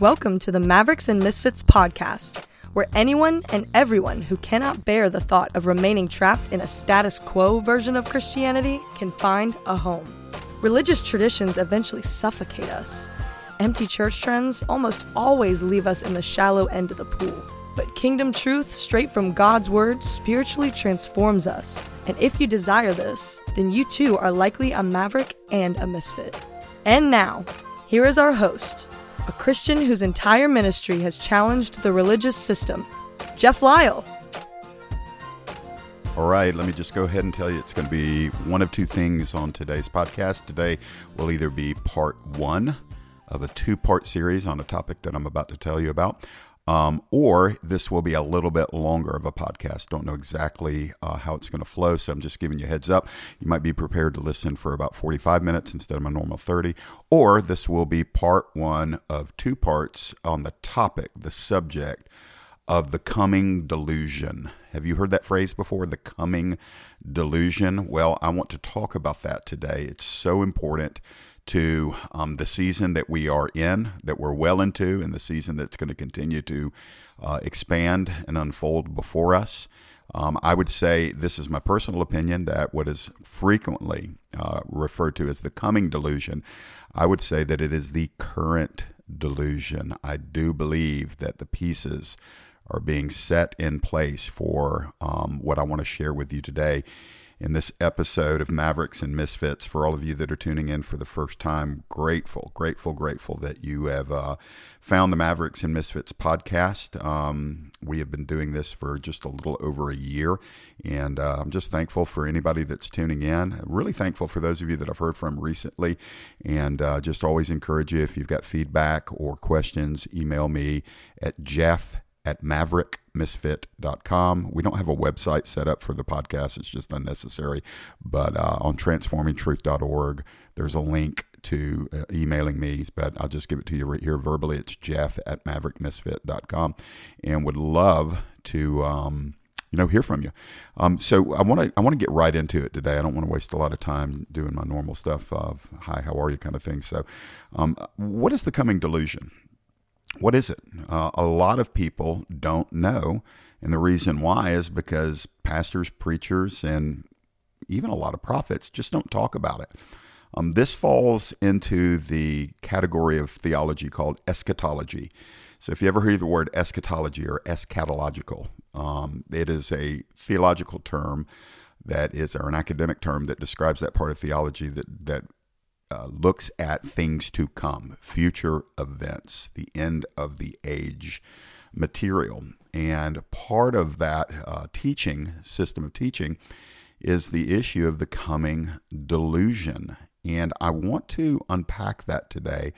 Welcome to the Mavericks and Misfits podcast, where anyone and everyone who cannot bear the thought of remaining trapped in a status quo version of Christianity can find a home. Religious traditions eventually suffocate us. Empty church trends almost always leave us in the shallow end of the pool. But kingdom truth, straight from God's word, spiritually transforms us. And if you desire this, then you too are likely a maverick and a misfit. And now, here is our host, a Christian whose entire ministry has challenged the religious system, Jeff Lyle. All right, let me just go ahead and tell you it's going to be one of two things on today's podcast. Today will either be part one of a two part series on a topic that I'm about to tell you about, um, or this will be a little bit longer of a podcast. Don't know exactly uh, how it's going to flow, so I'm just giving you heads up. You might be prepared to listen for about 45 minutes instead of my normal 30, or this will be part one of two parts on the topic, the subject of the coming delusion. Have you heard that phrase before? The coming delusion? Well, I want to talk about that today. It's so important to um, the season that we are in, that we're well into, and the season that's going to continue to uh, expand and unfold before us. Um, I would say this is my personal opinion that what is frequently uh, referred to as the coming delusion, I would say that it is the current delusion. I do believe that the pieces are being set in place for um, what I want to share with you today in this episode of Mavericks and Misfits. For all of you that are tuning in for the first time, grateful, grateful, grateful that you have uh, found the Mavericks and Misfits podcast. Um, we have been doing this for just a little over a year, and uh, I'm just thankful for anybody that's tuning in. Really thankful for those of you that I've heard from recently, and uh, just always encourage you if you've got feedback or questions, email me at jeff at maverickmisfit.com. We don't have a website set up for the podcast, it's just unnecessary. But uh, on transformingtruth.org, there's a link to uh, emailing me, but I'll just give it to you right here verbally. It's jeff at maverickmisfit.com and would love to. Um, you know, hear from you. Um, so I want to I want to get right into it today. I don't want to waste a lot of time doing my normal stuff of "Hi, how are you?" kind of thing. So, um, what is the coming delusion? What is it? Uh, a lot of people don't know. And the reason why is because pastors, preachers, and even a lot of prophets just don't talk about it. Um, this falls into the category of theology called eschatology. So, if you ever hear the word eschatology or eschatological, um, it is a theological term that is, or an academic term that describes that part of theology that, that uh, looks at things to come, future events, the end of the age material. And part of that uh, teaching, system of teaching, is the issue of the coming delusion. And I want to unpack that today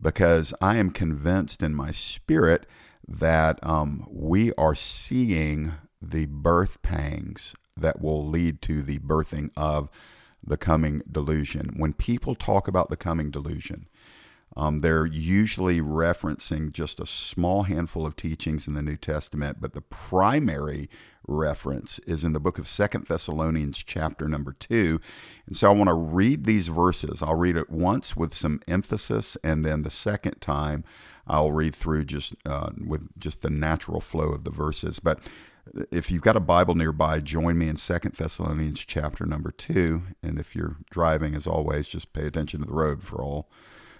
because I am convinced in my spirit that um, we are seeing the birth pangs that will lead to the birthing of the coming delusion. When people talk about the coming delusion, um, they're usually referencing just a small handful of teachings in the New Testament, but the primary reference is in the book of Second Thessalonians, chapter number two. And so I want to read these verses. I'll read it once with some emphasis, and then the second time I'll read through just uh, with just the natural flow of the verses. But if you've got a Bible nearby, join me in Second Thessalonians chapter number 2. And if you're driving, as always, just pay attention to the road for all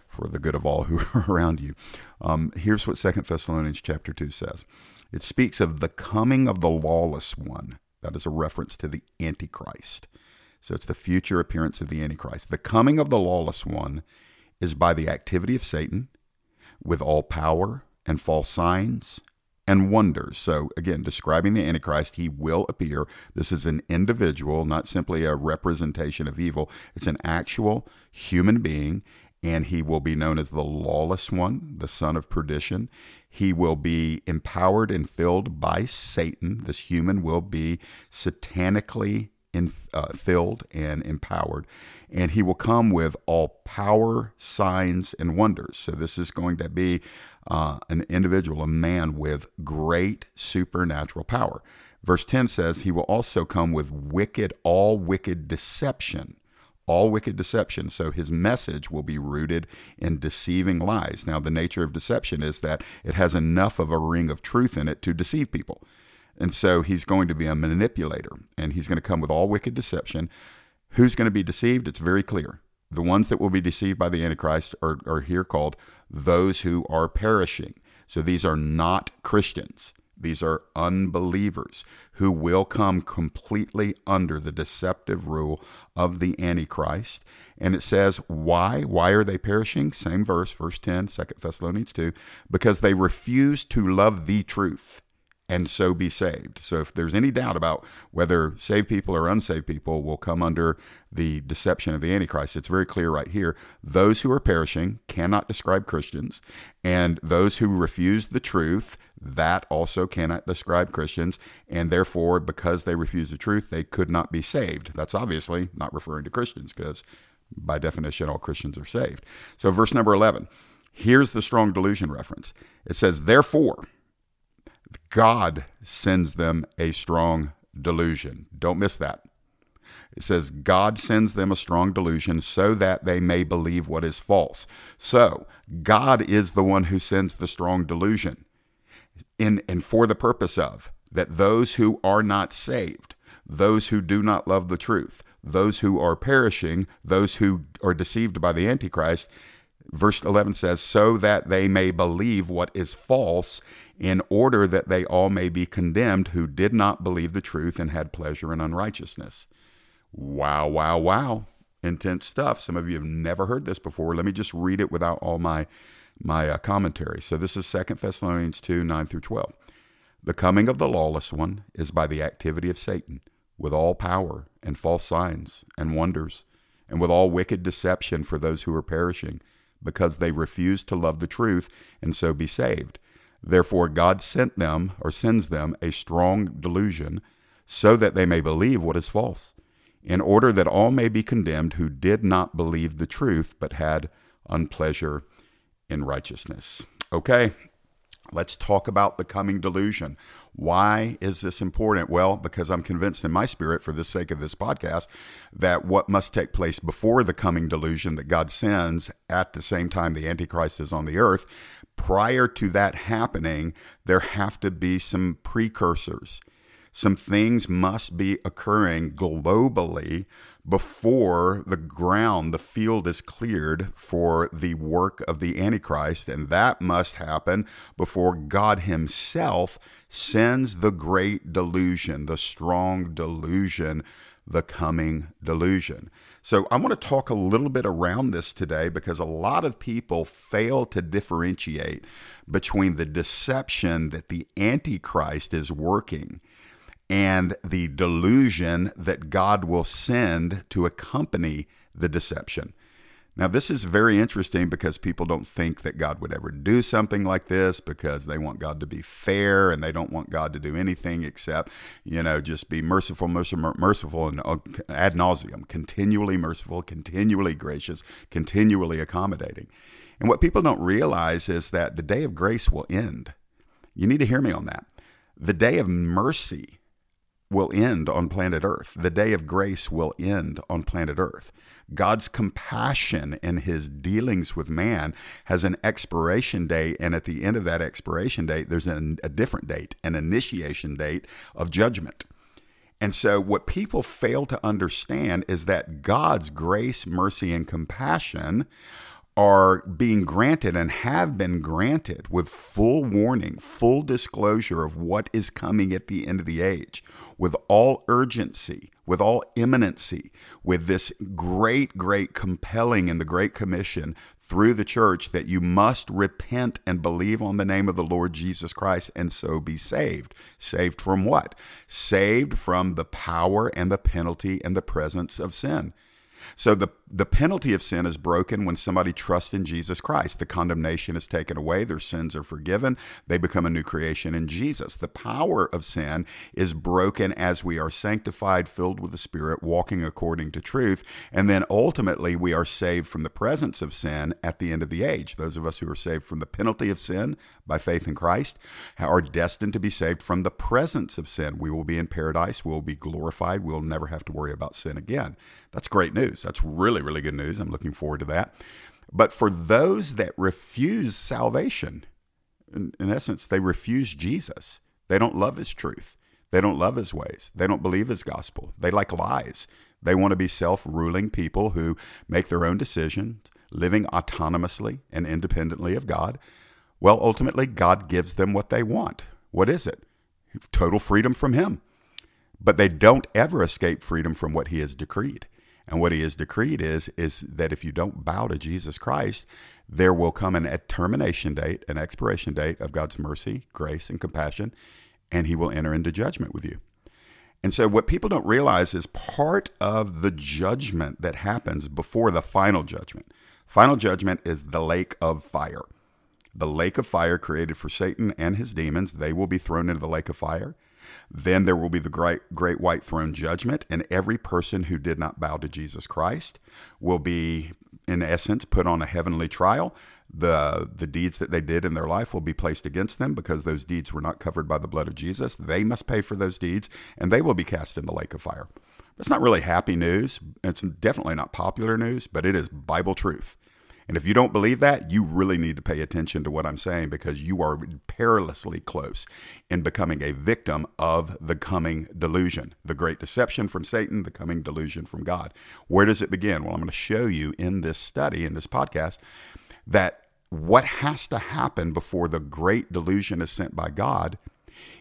for the good of all who are around you. Um, here's what Second Thessalonians chapter 2 says. It speaks of the coming of the lawless one. That is a reference to the Antichrist. So it's the future appearance of the Antichrist. The coming of the lawless one is by the activity of Satan with all power and false signs and wonders. So, again, describing the Antichrist, he will appear. This is an individual, not simply a representation of evil. It's an actual human being, and he will be known as the lawless one, the son of perdition. He will be empowered and filled by Satan. This human will be satanically in, uh, filled and empowered. And he will come with all power, signs, and wonders. So, this is going to be uh, an individual, a man with great supernatural power. Verse 10 says, He will also come with wicked, all wicked deception, all wicked deception. So his message will be rooted in deceiving lies. Now, the nature of deception is that it has enough of a ring of truth in it to deceive people. And so he's going to be a manipulator and he's going to come with all wicked deception. Who's going to be deceived? It's very clear. The ones that will be deceived by the Antichrist are, are here called those who are perishing. So these are not Christians. These are unbelievers who will come completely under the deceptive rule of the Antichrist. And it says, why? Why are they perishing? Same verse, verse 10, 2 Thessalonians 2, because they refuse to love the truth and so be saved. So if there's any doubt about whether saved people or unsaved people will come under the deception of the Antichrist, it's very clear right here. Those who are perishing cannot describe Christians, and those who refuse the truth, that also cannot describe Christians, and therefore, because they refuse the truth, they could not be saved. That's obviously not referring to Christians, because by definition, all Christians are saved. So, verse number 11, here's the strong delusion reference. It says, Therefore, God sends them a strong delusion. Don't miss that. It says, God sends them a strong delusion so that they may believe what is false. So, God is the one who sends the strong delusion in, and for the purpose of that those who are not saved, those who do not love the truth, those who are perishing, those who are deceived by the Antichrist, verse 11 says, so that they may believe what is false in order that they all may be condemned who did not believe the truth and had pleasure in unrighteousness. Wow, wow, wow. Intense stuff. Some of you have never heard this before. Let me just read it without all my my uh, commentary. So this is 2 Thessalonians 2 9 through 12. The coming of the lawless one is by the activity of Satan, with all power and false signs and wonders, and with all wicked deception for those who are perishing, because they refuse to love the truth and so be saved. Therefore, God sent them, or sends them, a strong delusion, so that they may believe what is false, in order that all may be condemned who did not believe the truth, but had unpleasure in righteousness. Okay, let's talk about the coming delusion. Why is this important? Well, because I'm convinced in my spirit, for the sake of this podcast, that what must take place before the coming delusion that God sends at the same time the Antichrist is on the earth prior to that happening, there have to be some precursors. Some things must be occurring globally before the ground, the field is cleared for the work of the Antichrist. And that must happen before God Himself sends the great delusion, the strong delusion, the coming delusion. So I want to talk a little bit around this today because a lot of people fail to differentiate between the deception that the Antichrist is working and the delusion that God will send to accompany the deception. Now, this is very interesting because people don't think that God would ever do something like this because they want God to be fair and they don't want God to do anything except, you know, just be merciful, merciful, merciful and uh, ad nauseum, continually merciful, continually gracious, continually accommodating. And what people don't realize is that the day of grace will end. You need to hear me on that. The day of mercy will end on planet Earth. The day of grace will end on planet Earth. God's compassion in his dealings with man has an expiration date, and at the end of that expiration date, there's an, a different date, an initiation date of judgment. And so, what people fail to understand is that God's grace, mercy, and compassion are being granted and have been granted with full warning, full disclosure of what is coming at the end of the age, with all urgency, with all imminency, with this great, great compelling in the Great Commission through the church that you must repent and believe on the name of the Lord Jesus Christ and so be saved. Saved from what? Saved from the power and the penalty and the presence of sin. So the the penalty of sin is broken when somebody trusts in Jesus Christ. The condemnation is taken away, their sins are forgiven, they become a new creation in Jesus. The power of sin is broken as we are sanctified, filled with the Spirit, walking according to truth, and then ultimately we are saved from the presence of sin at the end of the age. Those of us who are saved from the penalty of sin by faith in Christ are destined to be saved from the presence of sin. We will be in paradise, we will be glorified, we'll never have to worry about sin again. That's great news. That's really, really good news. I'm looking forward to that. But for those that refuse salvation, in, in essence, they refuse Jesus. They don't love his truth. They don't love his ways. They don't believe his gospel. They like lies. They want to be self ruling people who make their own decisions, living autonomously and independently of God. Well, ultimately, God gives them what they want. What is it? Total freedom from Him. But they don't ever escape freedom from what He has decreed. And what he has decreed is is that if you don't bow to Jesus Christ, there will come an termination date, an expiration date of God's mercy, grace, and compassion, and he will enter into judgment with you. And so, what people don't realize is part of the judgment that happens before the final judgment. Final judgment is the lake of fire. The lake of fire created for Satan and his demons, they will be thrown into the lake of fire. Then there will be the great, great white throne judgment, and every person who did not bow to Jesus Christ will be, in essence, put on a heavenly trial. The, the deeds that they did in their life will be placed against them because those deeds were not covered by the blood of Jesus. They must pay for those deeds, and they will be cast in the lake of fire. It's not really happy news. It's definitely not popular news, but it is Bible truth. And if you don't believe that, you really need to pay attention to what I'm saying because you are perilously close in becoming a victim of the coming delusion, the great deception from Satan, the coming delusion from God. Where does it begin? Well, I'm going to show you in this study, in this podcast, that what has to happen before the great delusion is sent by God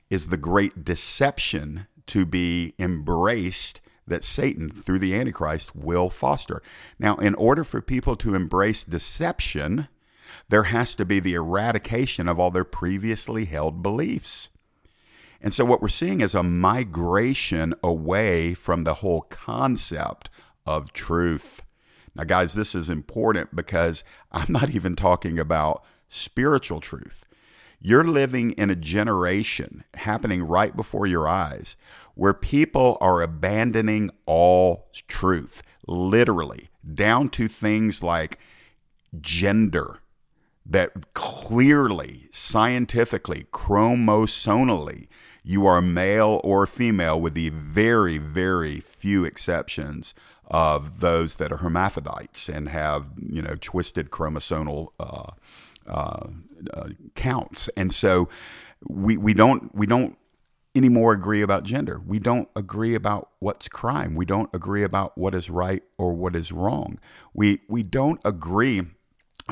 is the great deception to be embraced that Satan, through the Antichrist, will foster. Now, in order for people to embrace deception, there has to be the eradication of all their previously held beliefs. And so, what we're seeing is a migration away from the whole concept of truth. Now, guys, this is important because I'm not even talking about spiritual truth. You're living in a generation happening right before your eyes where people are abandoning all truth, literally, down to things like gender that clearly, scientifically, chromosomally, you are male or female, with the very, very few exceptions of those that are hermaphrodites and have, you know, twisted chromosomal uh, uh, uh, counts. And so we, we don't we don't anymore agree about gender. We don't agree about what's crime. We don't agree about what is right or what is wrong. We we don't agree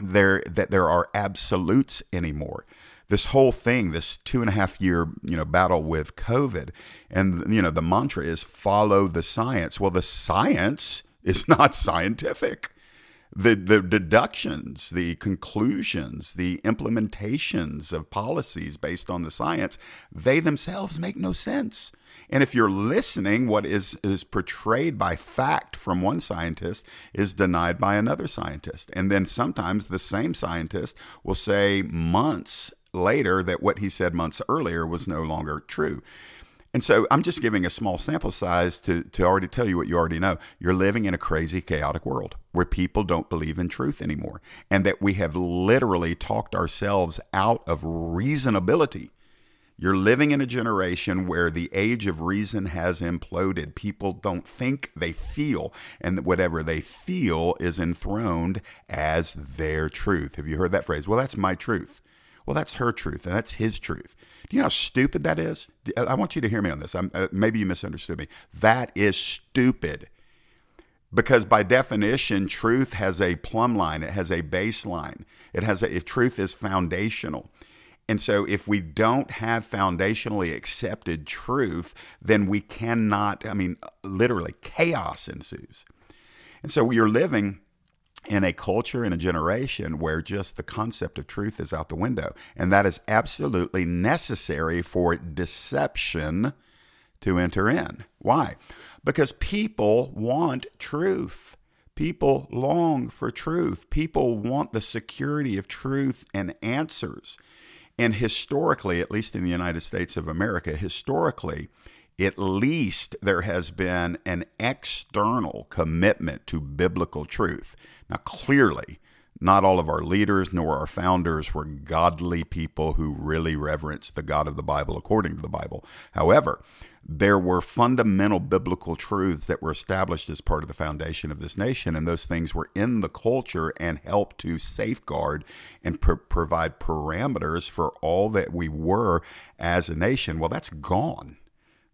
there that there are absolutes anymore. This whole thing, this two and a half year you know battle with COVID, and you know the mantra is follow the science. Well, the science is not scientific the, the deductions, the conclusions, the implementations of policies based on the science, they themselves make no sense. And if you're listening, what is, is portrayed by fact from one scientist is denied by another scientist. And then sometimes the same scientist will say months later that what he said months earlier was no longer true. And so I'm just giving a small sample size to, to already tell you what you already know. You're living in a crazy, chaotic world where people don't believe in truth anymore, and that we have literally talked ourselves out of reasonability. You're living in a generation where the age of reason has imploded. People don't think, they feel, and whatever they feel is enthroned as their truth. Have you heard that phrase? Well, that's my truth. Well, that's her truth, and that's his truth. Do you know how stupid that is? I want you to hear me on this. Uh, maybe you misunderstood me. That is stupid. Because by definition, truth has a plumb line, it has a baseline. It has a, if truth is foundational. And so, if we don't have foundationally accepted truth, then we cannot, I mean, literally, chaos ensues. And so, you're living in a culture, in a generation where just the concept of truth is out the window. And that is absolutely necessary for deception to enter in. Why? Because people want truth. People long for truth. People want the security of truth and answers. And historically, at least in the United States of America, historically, at least there has been an external commitment to biblical truth. Now, clearly, not all of our leaders nor our founders were godly people who really reverenced the God of the Bible according to the Bible. However, there were fundamental biblical truths that were established as part of the foundation of this nation, and those things were in the culture and helped to safeguard and pr- provide parameters for all that we were as a nation. Well, that's gone.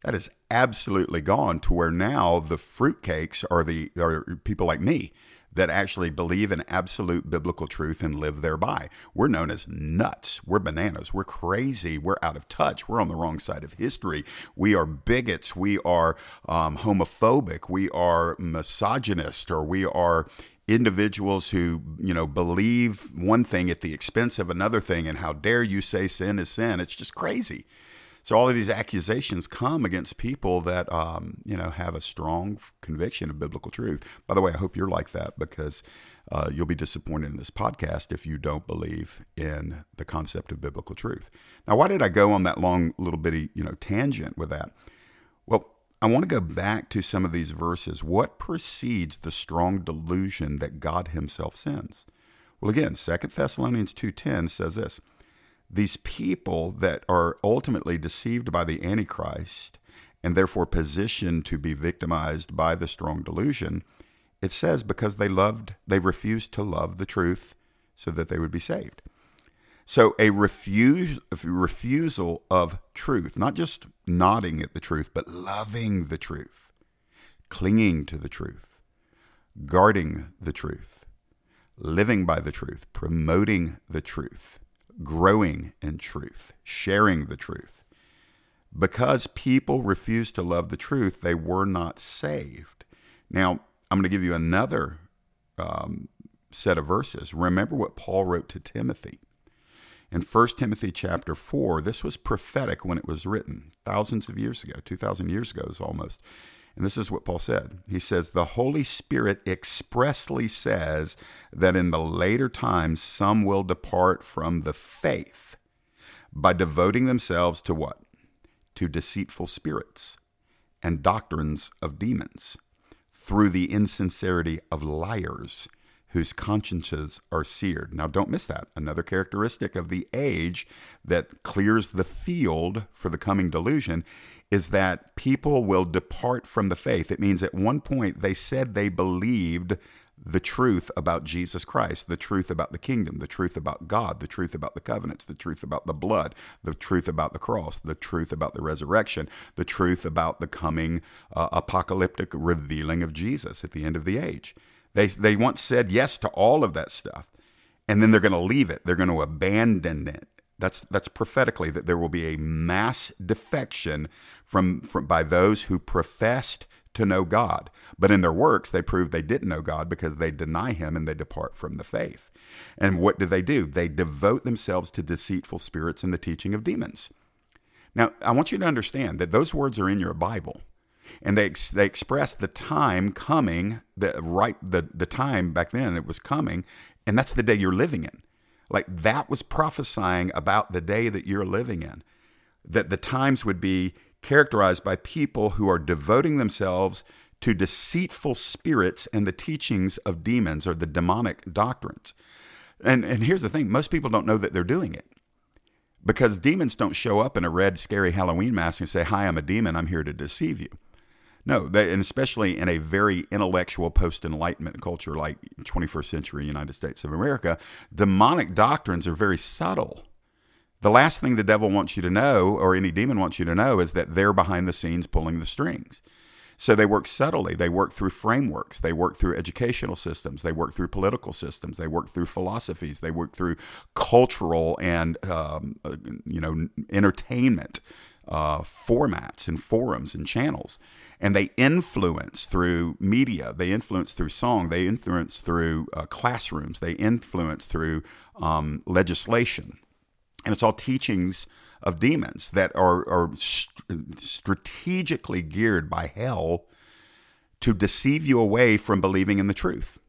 That is absolutely gone to where now the fruitcakes are the are people like me that actually believe in absolute biblical truth and live thereby. We're known as nuts. We're bananas. We're crazy. We're out of touch. We're on the wrong side of history. We are bigots. We are um, homophobic. We are misogynist, or we are individuals who you know believe one thing at the expense of another thing and how dare you say sin is sin it's just crazy so all of these accusations come against people that um, you know have a strong conviction of biblical truth. By the way, I hope you're like that because uh, you'll be disappointed in this podcast if you don't believe in the concept of biblical truth. Now, why did I go on that long little bitty you know tangent with that? Well, I want to go back to some of these verses. What precedes the strong delusion that God Himself sends? Well, again, Second Thessalonians 2.10 says this, these people that are ultimately deceived by the Antichrist and therefore positioned to be victimized by the strong delusion, it says because they loved, they refused to love the truth so that they would be saved. So a refusal of truth, not just nodding at the truth, but loving the truth, clinging to the truth, guarding the truth, living by the truth, promoting the truth growing in truth, sharing the truth. Because people refused to love the truth, they were not saved. Now, I'm going to give you another um, set of verses. Remember what Paul wrote to Timothy. In 1 Timothy chapter 4, this was prophetic when it was written, thousands of years ago, 2,000 years ago is almost. And this is what Paul said. He says, The Holy Spirit expressly says that in the later times some will depart from the faith by devoting themselves to what? To deceitful spirits and doctrines of demons, through the insincerity of liars whose consciences are seared. Now, don't miss that. Another characteristic of the age that clears the field for the coming delusion is that people will depart from the faith. It means at one point they said they believed the truth about Jesus Christ, the truth about the kingdom, the truth about God, the truth about the covenants, the truth about the blood, the truth about the cross, the truth about the resurrection, the truth about the coming uh, apocalyptic revealing of Jesus at the end of the age. They, they once said yes to all of that stuff, and then they're going to leave it, they're going to abandon it that's that's prophetically that there will be a mass defection from, from by those who professed to know God, but in their works they prove they didn't know God because they deny Him and they depart from the faith. And what do they do? They devote themselves to deceitful spirits and the teaching of demons. Now, I want you to understand that those words are in your Bible, and they they express the time coming, the right the the time back then it was coming, and that's the day you're living in. Like that was prophesying about the day that you're living in, that the times would be characterized by people who are devoting themselves to deceitful spirits and the teachings of demons or the demonic doctrines. And, and here's the thing most people don't know that they're doing it because demons don't show up in a red, scary Halloween mask and say, Hi, I'm a demon, I'm here to deceive you. No, they, and especially in a very intellectual post Enlightenment culture like 21st century United States of America, demonic doctrines are very subtle. The last thing the devil wants you to know, or any demon wants you to know, is that they're behind the scenes pulling the strings. So they work subtly. They work through frameworks. They work through educational systems. They work through political systems. They work through philosophies. They work through cultural and um, uh, you know entertainment uh, formats and forums and channels and they influence through media, they influence through song, they influence through uh, classrooms, they influence through um, legislation. And it's all teachings of demons that are, are st- strategically geared by hell to deceive you away from believing in the truth.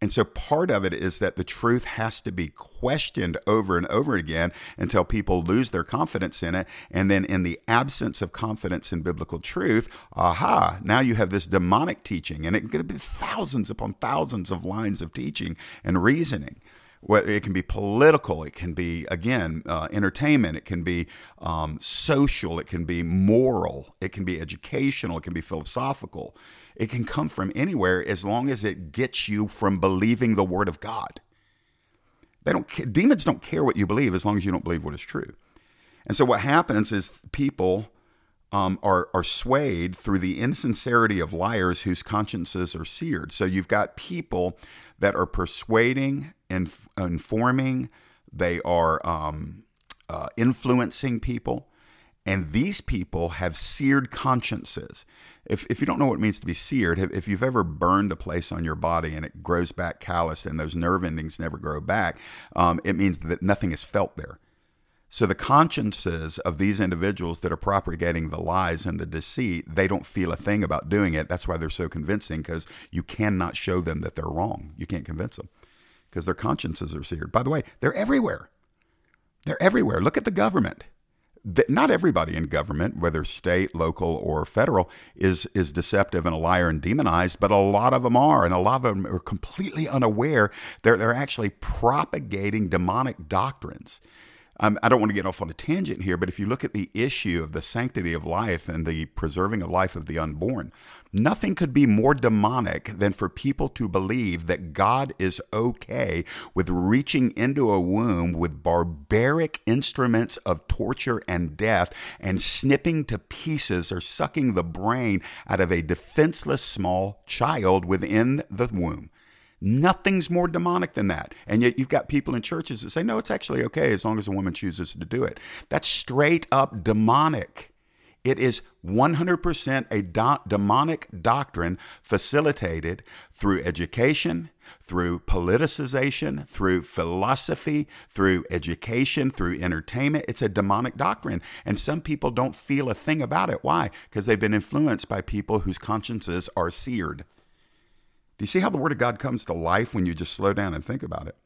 And so part of it is that the truth has to be questioned over and over again until people lose their confidence in it. And then, in the absence of confidence in biblical truth, aha, now you have this demonic teaching. And it could be thousands upon thousands of lines of teaching and reasoning. It can be political, it can be, again, uh, entertainment, it can be um, social, it can be moral, it can be educational, it can be philosophical. It can come from anywhere as long as it gets you from believing the word of God. They don't demons don't care what you believe as long as you don't believe what is true. And so what happens is people um, are are swayed through the insincerity of liars whose consciences are seared. So you've got people that are persuading and informing. They are um, uh, influencing people, and these people have seared consciences if, if you don't know what it means to be seared, if you've ever burned a place on your body and it grows back calloused and those nerve endings never grow back, um, it means that nothing is felt there. So the consciences of these individuals that are propagating the lies and the deceit, they don't feel a thing about doing it. That's why they're so convincing because you cannot show them that they're wrong. You can't convince them because their consciences are seared. By the way, they're everywhere. They're everywhere. Look at the government not everybody in government, whether state, local, or federal, is is deceptive and a liar and demonized, but a lot of them are, and a lot of them are completely unaware. They're they're actually propagating demonic doctrines. Um, I don't want to get off on a tangent here, but if you look at the issue of the sanctity of life and the preserving of life of the unborn, Nothing could be more demonic than for people to believe that God is okay with reaching into a womb with barbaric instruments of torture and death and snipping to pieces or sucking the brain out of a defenseless small child within the womb. Nothing's more demonic than that. And yet you've got people in churches that say, no, it's actually okay as long as a woman chooses to do it. That's straight up demonic. It is 100% a do- demonic doctrine facilitated through education, through politicization, through philosophy, through education, through entertainment. It's a demonic doctrine. And some people don't feel a thing about it. Why? Because they've been influenced by people whose consciences are seared. Do you see how the Word of God comes to life when you just slow down and think about it?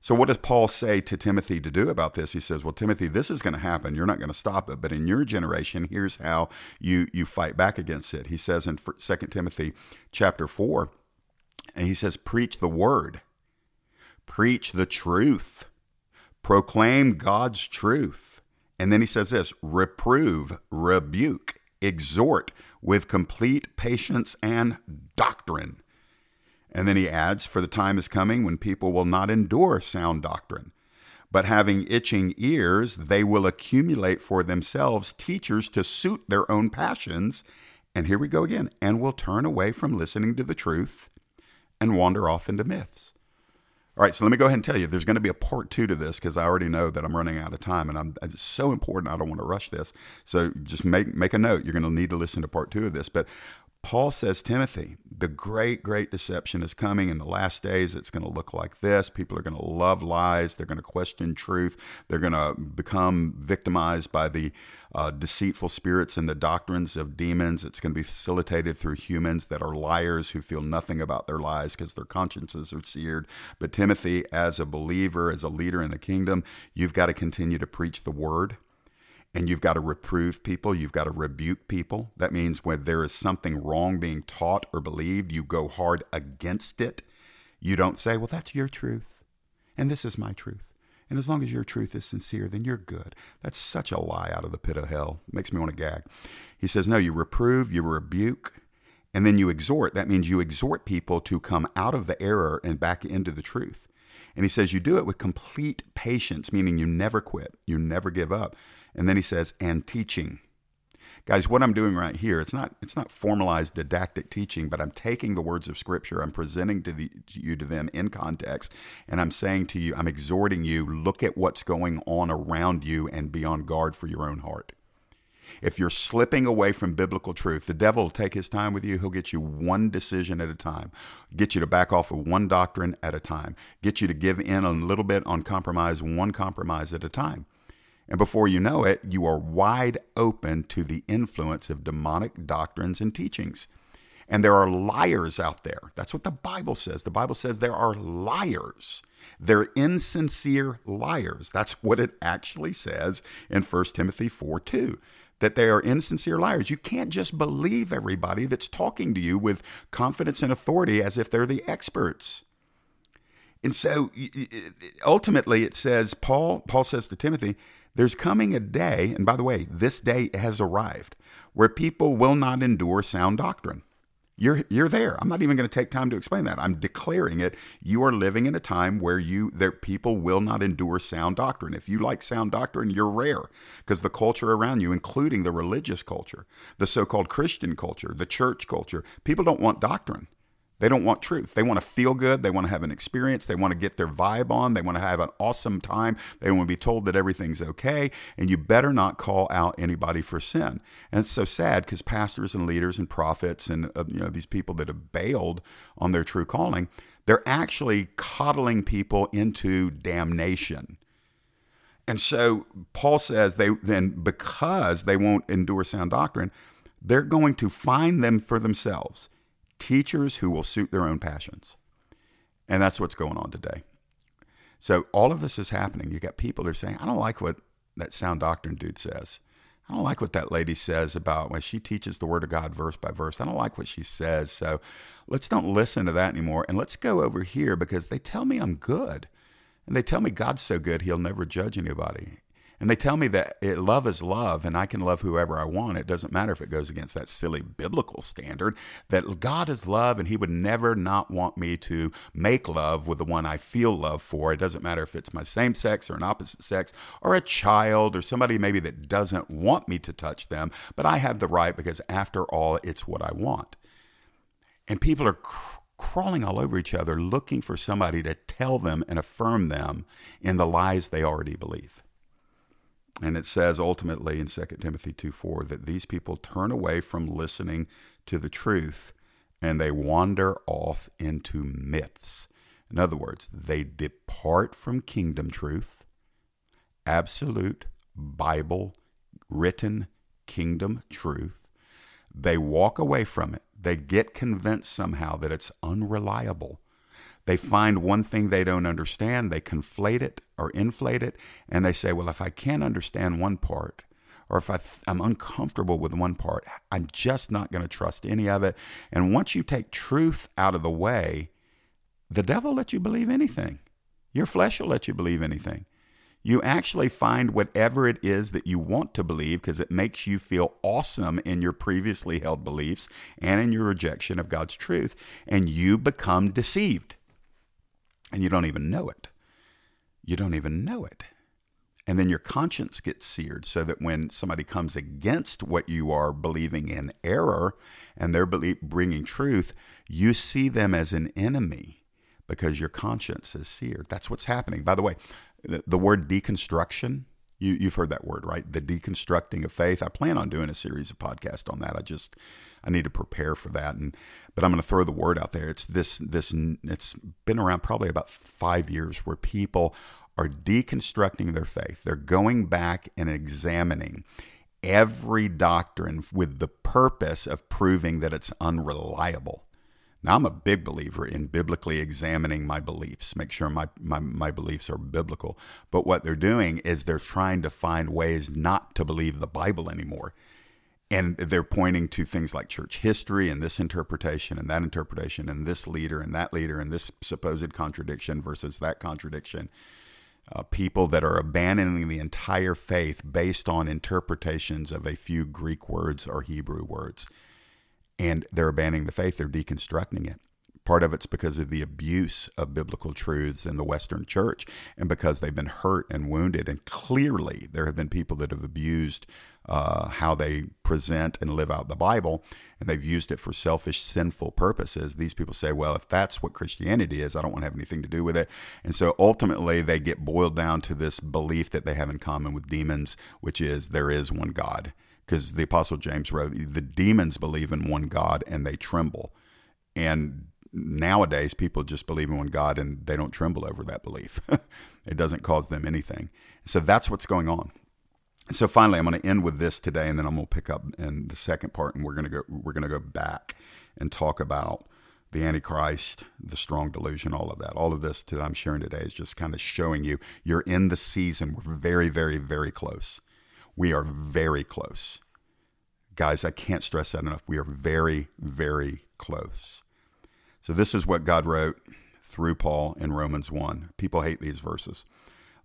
So, what does Paul say to Timothy to do about this? He says, Well, Timothy, this is going to happen. You're not going to stop it. But in your generation, here's how you, you fight back against it. He says in 2 Timothy chapter 4, and he says, Preach the word, preach the truth, proclaim God's truth. And then he says this reprove, rebuke, exhort with complete patience and doctrine. And then he adds, For the time is coming when people will not endure sound doctrine, but having itching ears, they will accumulate for themselves teachers to suit their own passions. And here we go again, and will turn away from listening to the truth and wander off into myths. All right, so let me go ahead and tell you there's going to be a part two to this because I already know that I'm running out of time and I'm, it's so important. I don't want to rush this. So just make, make a note. You're going to need to listen to part two of this. But Paul says, Timothy, the great, great deception is coming in the last days. It's going to look like this. People are going to love lies. They're going to question truth. They're going to become victimized by the uh, deceitful spirits and the doctrines of demons. It's going to be facilitated through humans that are liars who feel nothing about their lies because their consciences are seared. But Timothy, as a believer, as a leader in the kingdom, you've got to continue to preach the word and you've got to reprove people, you've got to rebuke people. That means when there is something wrong being taught or believed, you go hard against it. You don't say, well, that's your truth, and this is my truth. And as long as your truth is sincere, then you're good. That's such a lie out of the pit of hell. Makes me want to gag. He says, no, you reprove, you rebuke, and then you exhort. That means you exhort people to come out of the error and back into the truth. And he says, you do it with complete patience, meaning you never quit, you never give up. And then he says, and teaching. Guys, what I'm doing right here, it's not it's not formalized didactic teaching, but I'm taking the words of scripture, I'm presenting to, the, to you to them in context, and I'm saying to you, I'm exhorting you, look at what's going on around you and be on guard for your own heart. If you're slipping away from biblical truth, the devil will take his time with you. He'll get you one decision at a time, get you to back off of one doctrine at a time, get you to give in a little bit on compromise, one compromise at a time. And before you know it, you are wide open to the influence of demonic doctrines and teachings. And there are liars out there. That's what the Bible says. The Bible says there are liars. They're insincere liars. That's what it actually says in 1 Timothy 4 2 that they are insincere liars. You can't just believe everybody that's talking to you with confidence and authority as if they're the experts. And so ultimately it says Paul Paul says to Timothy, there's coming a day, and by the way, this day has arrived, where people will not endure sound doctrine. You're you're there. I'm not even going to take time to explain that. I'm declaring it. You are living in a time where you there people will not endure sound doctrine. If you like sound doctrine, you're rare because the culture around you, including the religious culture, the so-called Christian culture, the church culture, people don't want doctrine. They don't want truth. They want to feel good. They want to have an experience. They want to get their vibe on. They want to have an awesome time. They want to be told that everything's okay. And you better not call out anybody for sin. And it's so sad because pastors and leaders and prophets and uh, you know these people that have bailed on their true calling, they're actually coddling people into damnation. And so Paul says they then because they won't endure sound doctrine, they're going to find them for themselves teachers who will suit their own passions. And that's what's going on today. So all of this is happening. You got people that are saying, I don't like what that sound doctrine dude says. I don't like what that lady says about when she teaches the word of God verse by verse. I don't like what she says. So let's don't listen to that anymore. And let's go over here because they tell me I'm good. And they tell me God's so good, he'll never judge anybody. And they tell me that it, love is love and I can love whoever I want. It doesn't matter if it goes against that silly biblical standard that God is love and he would never not want me to make love with the one I feel love for. It doesn't matter if it's my same sex or an opposite sex or a child or somebody maybe that doesn't want me to touch them, but I have the right because after all, it's what I want. And people are cr- crawling all over each other looking for somebody to tell them and affirm them in the lies they already believe. And it says ultimately in 2 Timothy 2 4 that these people turn away from listening to the truth and they wander off into myths. In other words, they depart from kingdom truth, absolute Bible written kingdom truth. They walk away from it. They get convinced somehow that it's unreliable they find one thing they don't understand, they conflate it or inflate it, and they say, well, if I can't understand one part, or if I am uncomfortable with one part, I'm just not going to trust any of it. And once you take truth out of the way, the devil lets you believe anything. Your flesh will let you believe anything. You actually find whatever it is that you want to believe because it makes you feel awesome in your previously held beliefs and in your rejection of God's truth, and you become deceived and you don't even know it. You don't even know it. And then your conscience gets seared so that when somebody comes against what you are believing in error and they're bringing truth, you see them as an enemy because your conscience is seared. That's what's happening. By the way, the, the word deconstruction, you, you've heard that word, right? The deconstructing of faith. I plan on doing a series of podcasts on that. I just I need to prepare for that. And but I'm going to throw the word out there. It's this this it's been around probably about five years where people are deconstructing their faith. They're going back and examining every doctrine with the purpose of proving that it's unreliable. Now, I'm a big believer in biblically examining my beliefs, make sure my, my, my beliefs are biblical. But what they're doing is they're trying to find ways not to believe the Bible anymore and they're pointing to things like church history and this interpretation and that interpretation and this leader and that leader and this supposed contradiction versus that contradiction. Uh, people that are abandoning the entire faith based on interpretations of a few Greek words or Hebrew words. And they're abandoning the faith, they're deconstructing it. Part of it's because of the abuse of biblical truths in the Western church and because they've been hurt and wounded. And clearly, there have been people that have abused uh, how they present and live out the Bible, and they've used it for selfish, sinful purposes. These people say, well, if that's what Christianity is, I don't want to have anything to do with it. And so ultimately, they get boiled down to this belief that they have in common with demons, which is there is one God. Because the Apostle James wrote, the demons believe in one God and they tremble. And nowadays people just believe in one God and they don't tremble over that belief. it doesn't cause them anything. So that's what's going on. So finally, I'm going to end with this today, and then I'm going to pick up in the second part, and we're going to go we're going to go back and talk about the Antichrist, the strong delusion, all of that. All of this that I'm sharing today is just kind of showing you you're in the season. We're very, very, very close. We are very close. Guys, I can't stress that enough. We are very, very close. So, this is what God wrote through Paul in Romans 1. People hate these verses.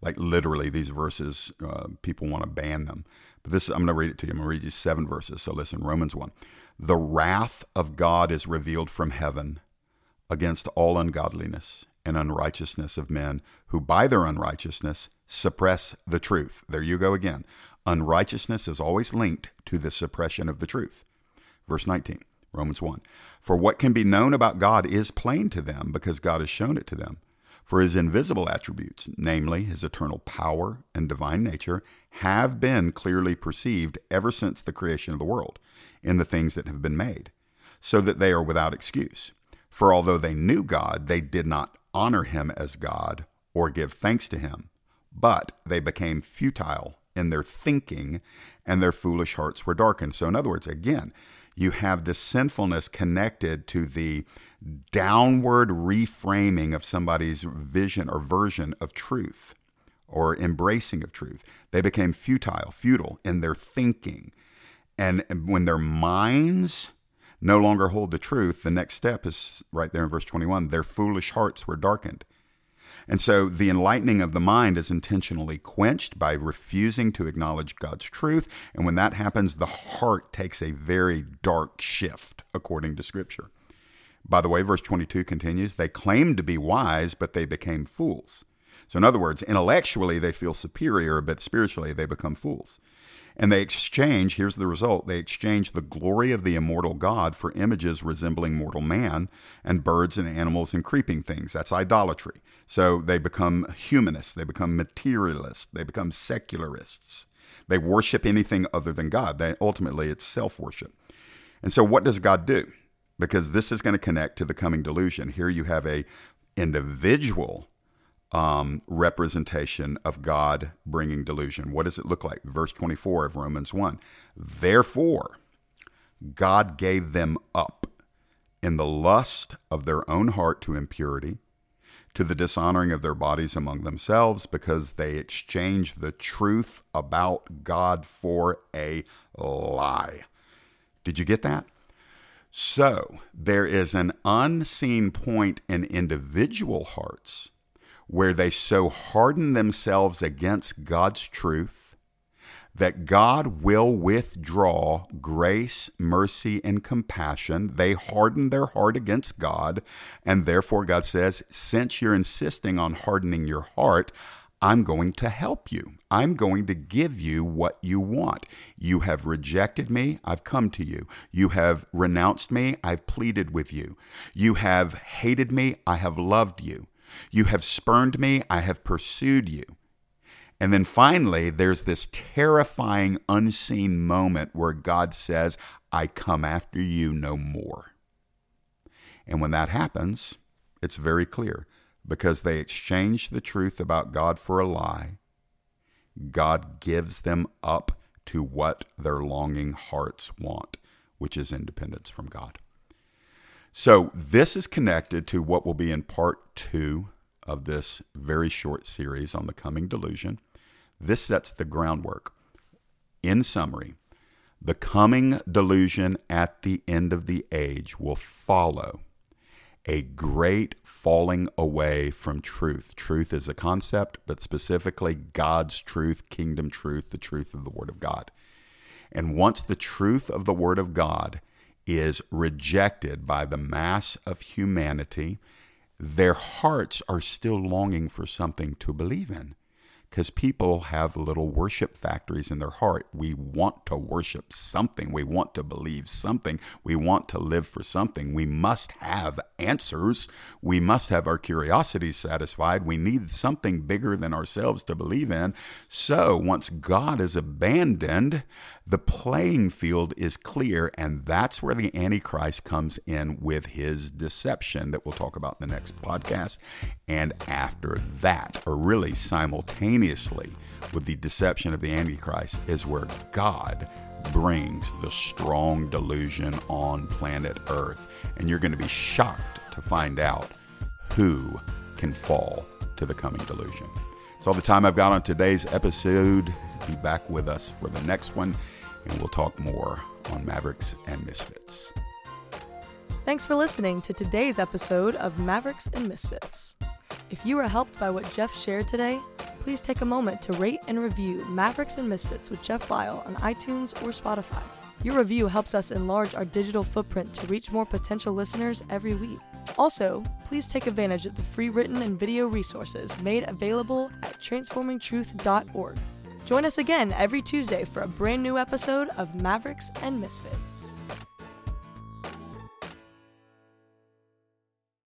Like, literally, these verses, uh, people want to ban them. But this, I'm going to read it to you. I'm going to read you seven verses. So, listen Romans 1. The wrath of God is revealed from heaven against all ungodliness and unrighteousness of men who by their unrighteousness suppress the truth. There you go again. Unrighteousness is always linked to the suppression of the truth. Verse 19, Romans 1. For what can be known about God is plain to them because God has shown it to them. For his invisible attributes, namely his eternal power and divine nature, have been clearly perceived ever since the creation of the world in the things that have been made, so that they are without excuse. For although they knew God, they did not honor him as God or give thanks to him, but they became futile in their thinking, and their foolish hearts were darkened. So, in other words, again, you have this sinfulness connected to the downward reframing of somebody's vision or version of truth or embracing of truth. They became futile, futile in their thinking. And when their minds no longer hold the truth, the next step is right there in verse 21 their foolish hearts were darkened. And so the enlightening of the mind is intentionally quenched by refusing to acknowledge God's truth. And when that happens, the heart takes a very dark shift, according to Scripture. By the way, verse 22 continues they claimed to be wise, but they became fools. So, in other words, intellectually they feel superior, but spiritually they become fools. And they exchange, here's the result they exchange the glory of the immortal God for images resembling mortal man and birds and animals and creeping things. That's idolatry. So they become humanists, they become materialists, they become secularists. They worship anything other than God. They, ultimately, it's self worship. And so, what does God do? Because this is going to connect to the coming delusion. Here you have a individual um, representation of God bringing delusion. What does it look like? Verse 24 of Romans 1. Therefore, God gave them up in the lust of their own heart to impurity, to the dishonoring of their bodies among themselves, because they exchanged the truth about God for a lie. Did you get that? So, there is an unseen point in individual hearts where they so harden themselves against God's truth that God will withdraw grace, mercy, and compassion. They harden their heart against God, and therefore God says, Since you're insisting on hardening your heart, I'm going to help you. I'm going to give you what you want. You have rejected me, I've come to you. You have renounced me, I've pleaded with you. You have hated me, I have loved you. You have spurned me, I have pursued you. And then finally, there's this terrifying, unseen moment where God says, I come after you no more. And when that happens, it's very clear because they exchange the truth about God for a lie, God gives them up to what their longing hearts want, which is independence from God. So, this is connected to what will be in part two of this very short series on the coming delusion. This sets the groundwork. In summary, the coming delusion at the end of the age will follow a great falling away from truth. Truth is a concept, but specifically God's truth, kingdom truth, the truth of the Word of God. And once the truth of the Word of God is rejected by the mass of humanity, their hearts are still longing for something to believe in because people have little worship factories in their heart. We want to worship something. We want to believe something. We want to live for something. We must have answers. We must have our curiosities satisfied. We need something bigger than ourselves to believe in. So once God is abandoned, the playing field is clear, and that's where the Antichrist comes in with his deception that we'll talk about in the next podcast. And after that, or really simultaneously with the deception of the Antichrist, is where God brings the strong delusion on planet Earth. And you're going to be shocked to find out who can fall to the coming delusion. It's all the time I've got on today's episode. Be back with us for the next one, and we'll talk more on Mavericks and Misfits. Thanks for listening to today's episode of Mavericks and Misfits. If you were helped by what Jeff shared today, please take a moment to rate and review Mavericks and Misfits with Jeff Lyle on iTunes or Spotify. Your review helps us enlarge our digital footprint to reach more potential listeners every week. Also, please take advantage of the free written and video resources made available at transformingtruth.org. Join us again every Tuesday for a brand new episode of Mavericks and Misfits.